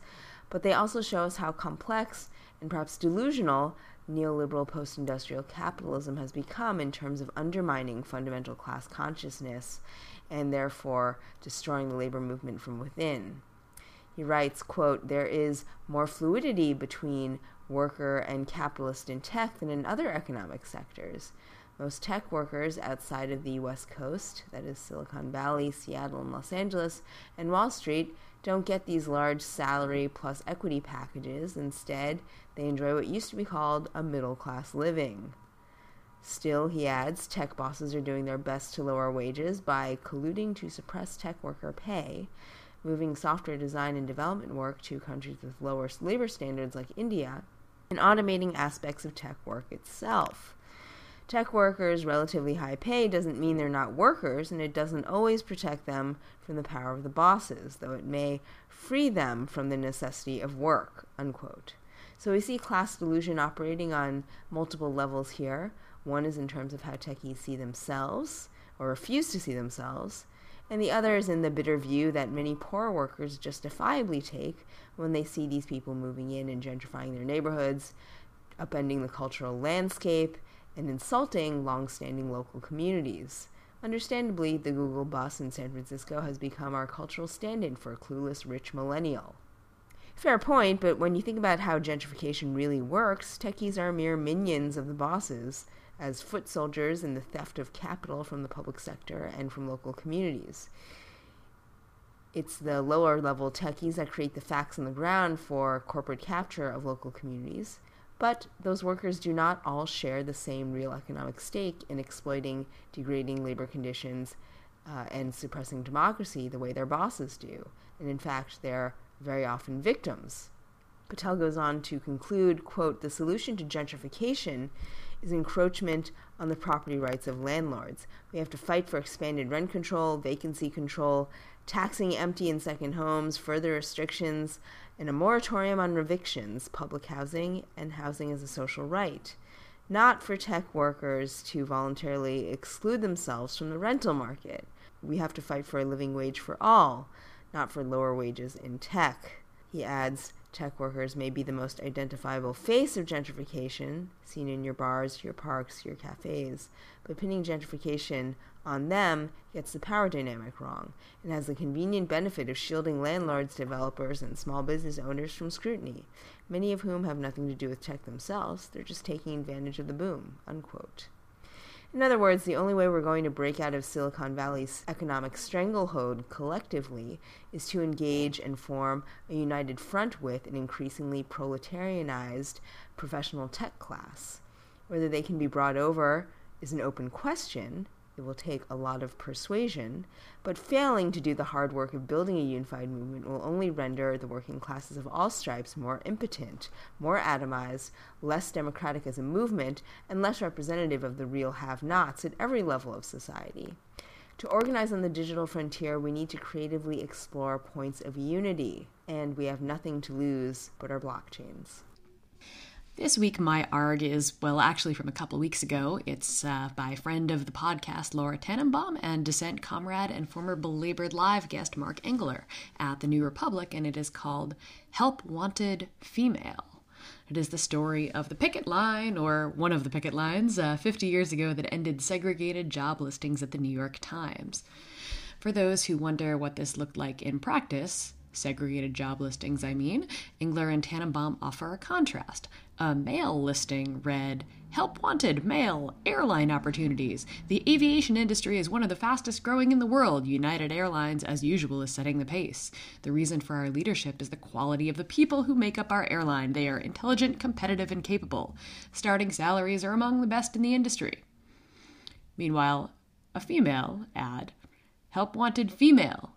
but they also show us how complex and perhaps delusional neoliberal post industrial capitalism has become in terms of undermining fundamental class consciousness and therefore destroying the labor movement from within. He writes, quote, there is more fluidity between worker and capitalist in tech than in other economic sectors. Most tech workers outside of the West Coast, that is Silicon Valley, Seattle, and Los Angeles, and Wall Street, don't get these large salary plus equity packages. Instead, they enjoy what used to be called a middle class living. Still, he adds, tech bosses are doing their best to lower wages by colluding to suppress tech worker pay moving software design and development work to countries with lower labor standards like India, and automating aspects of tech work itself. Tech workers' relatively high pay doesn't mean they're not workers, and it doesn't always protect them from the power of the bosses, though it may free them from the necessity of work. Unquote. So we see class delusion operating on multiple levels here. One is in terms of how techies see themselves, or refuse to see themselves, and the other is in the bitter view that many poor workers justifiably take when they see these people moving in and gentrifying their neighborhoods, upending the cultural landscape, and insulting long-standing local communities. Understandably, the Google bus in San Francisco has become our cultural stand-in for a clueless rich millennial. Fair point, but when you think about how gentrification really works, techies are mere minions of the bosses, as foot soldiers in the theft of capital from the public sector and from local communities. It's the lower level techies that create the facts on the ground for corporate capture of local communities, but those workers do not all share the same real economic stake in exploiting degrading labor conditions uh, and suppressing democracy the way their bosses do. And in fact, they're very often victims. Patel goes on to conclude, quote, the solution to gentrification is encroachment on the property rights of landlords. We have to fight for expanded rent control, vacancy control, taxing empty and second homes, further restrictions, and a moratorium on evictions, public housing, and housing as a social right. Not for tech workers to voluntarily exclude themselves from the rental market. We have to fight for a living wage for all, not for lower wages in tech. He adds, Tech workers may be the most identifiable face of gentrification, seen in your bars, your parks, your cafes, but pinning gentrification on them gets the power dynamic wrong and has the convenient benefit of shielding landlords, developers, and small business owners from scrutiny, many of whom have nothing to do with tech themselves, they're just taking advantage of the boom. Unquote. In other words, the only way we're going to break out of Silicon Valley's economic stranglehold collectively is to engage and form a united front with an increasingly proletarianized professional tech class. Whether they can be brought over is an open question, it will take a lot of persuasion, but failing to do the hard work of building a unified movement will only render the working classes of all stripes more impotent, more atomized, less democratic as a movement, and less representative of the real have nots at every level of society. To organize on the digital frontier, we need to creatively explore points of unity, and we have nothing to lose but our blockchains. This week, my ARG is, well, actually from a couple weeks ago. It's uh, by friend of the podcast, Laura Tanenbaum, and Dissent comrade and former Belabored Live guest, Mark Engler, at the New Republic, and it is called Help Wanted Female. It is the story of the picket line, or one of the picket lines, uh, 50 years ago that ended segregated job listings at the New York Times. For those who wonder what this looked like in practice, segregated job listings, I mean, Engler and Tanenbaum offer a contrast. A male listing read, Help wanted, male, airline opportunities. The aviation industry is one of the fastest growing in the world. United Airlines, as usual, is setting the pace. The reason for our leadership is the quality of the people who make up our airline. They are intelligent, competitive, and capable. Starting salaries are among the best in the industry. Meanwhile, a female ad, Help wanted female,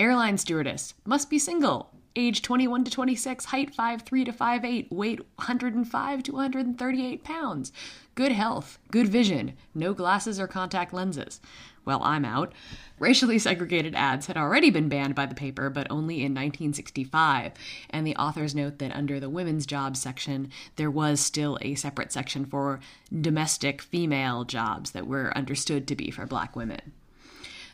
Airline stewardess. Must be single. Age 21 to 26. Height 5'3 to 5'8. Weight 105 to 138 pounds. Good health. Good vision. No glasses or contact lenses. Well, I'm out. Racially segregated ads had already been banned by the paper, but only in 1965. And the authors note that under the women's jobs section, there was still a separate section for domestic female jobs that were understood to be for black women.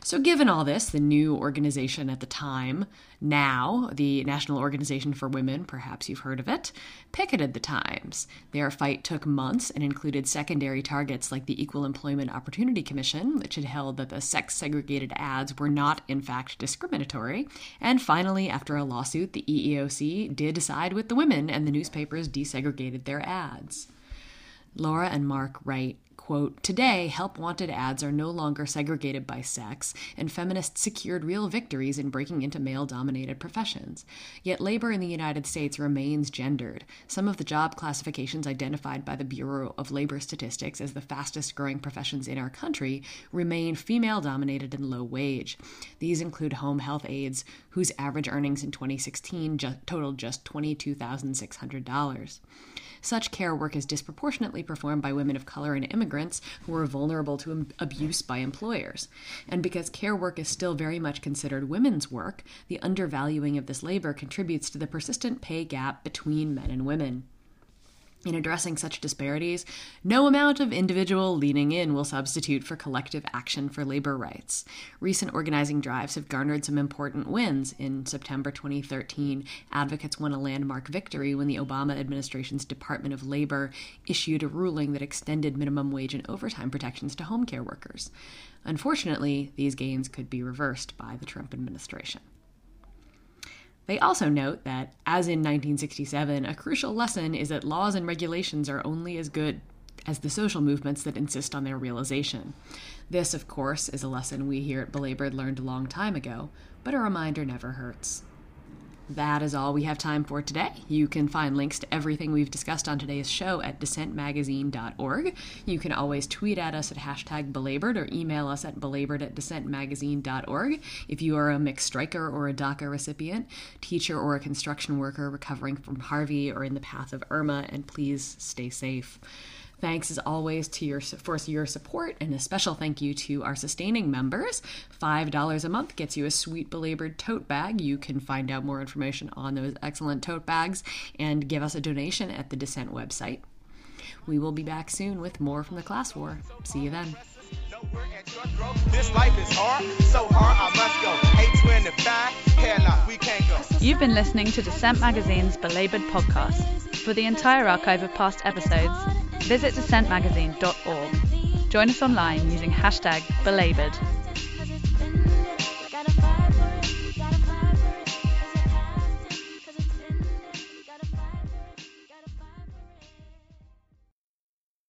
So, given all this, the new organization at the time, now the National Organization for Women, perhaps you've heard of it, picketed the Times. Their fight took months and included secondary targets like the Equal Employment Opportunity Commission, which had held that the sex segregated ads were not, in fact, discriminatory. And finally, after a lawsuit, the EEOC did side with the women and the newspapers desegregated their ads. Laura and Mark write, quote, Today, help wanted ads are no longer segregated by sex, and feminists secured real victories in breaking into male dominated professions. Yet labor in the United States remains gendered. Some of the job classifications identified by the Bureau of Labor Statistics as the fastest growing professions in our country remain female dominated and low wage. These include home health aides, whose average earnings in 2016 ju- totaled just $22,600. Such care work is disproportionately performed by women of color and immigrants who are vulnerable to abuse by employers. And because care work is still very much considered women's work, the undervaluing of this labor contributes to the persistent pay gap between men and women. In addressing such disparities, no amount of individual leaning in will substitute for collective action for labor rights. Recent organizing drives have garnered some important wins. In September 2013, advocates won a landmark victory when the Obama administration's Department of Labor issued a ruling that extended minimum wage and overtime protections to home care workers. Unfortunately, these gains could be reversed by the Trump administration. They also note that, as in 1967, a crucial lesson is that laws and regulations are only as good as the social movements that insist on their realization. This, of course, is a lesson we here at Belabored learned a long time ago, but a reminder never hurts. That is all we have time for today. You can find links to everything we've discussed on today's show at dissentmagazine.org. You can always tweet at us at hashtag belabored or email us at belabored at dissentmagazine.org. If you are a mixed striker or a DACA recipient, teacher or a construction worker recovering from Harvey or in the path of Irma, and please stay safe. Thanks as always to your for your support, and a special thank you to our sustaining members. Five dollars a month gets you a sweet belabored tote bag. You can find out more information on those excellent tote bags and give us a donation at the Dissent website. We will be back soon with more from the class war. See you then. This life is hard, so hard I must go. 825, hell we can't go. You've been listening to Dissent Magazine's Belabored podcast. For the entire archive of past episodes, visit dissentmagazine.org. Join us online using hashtag belabored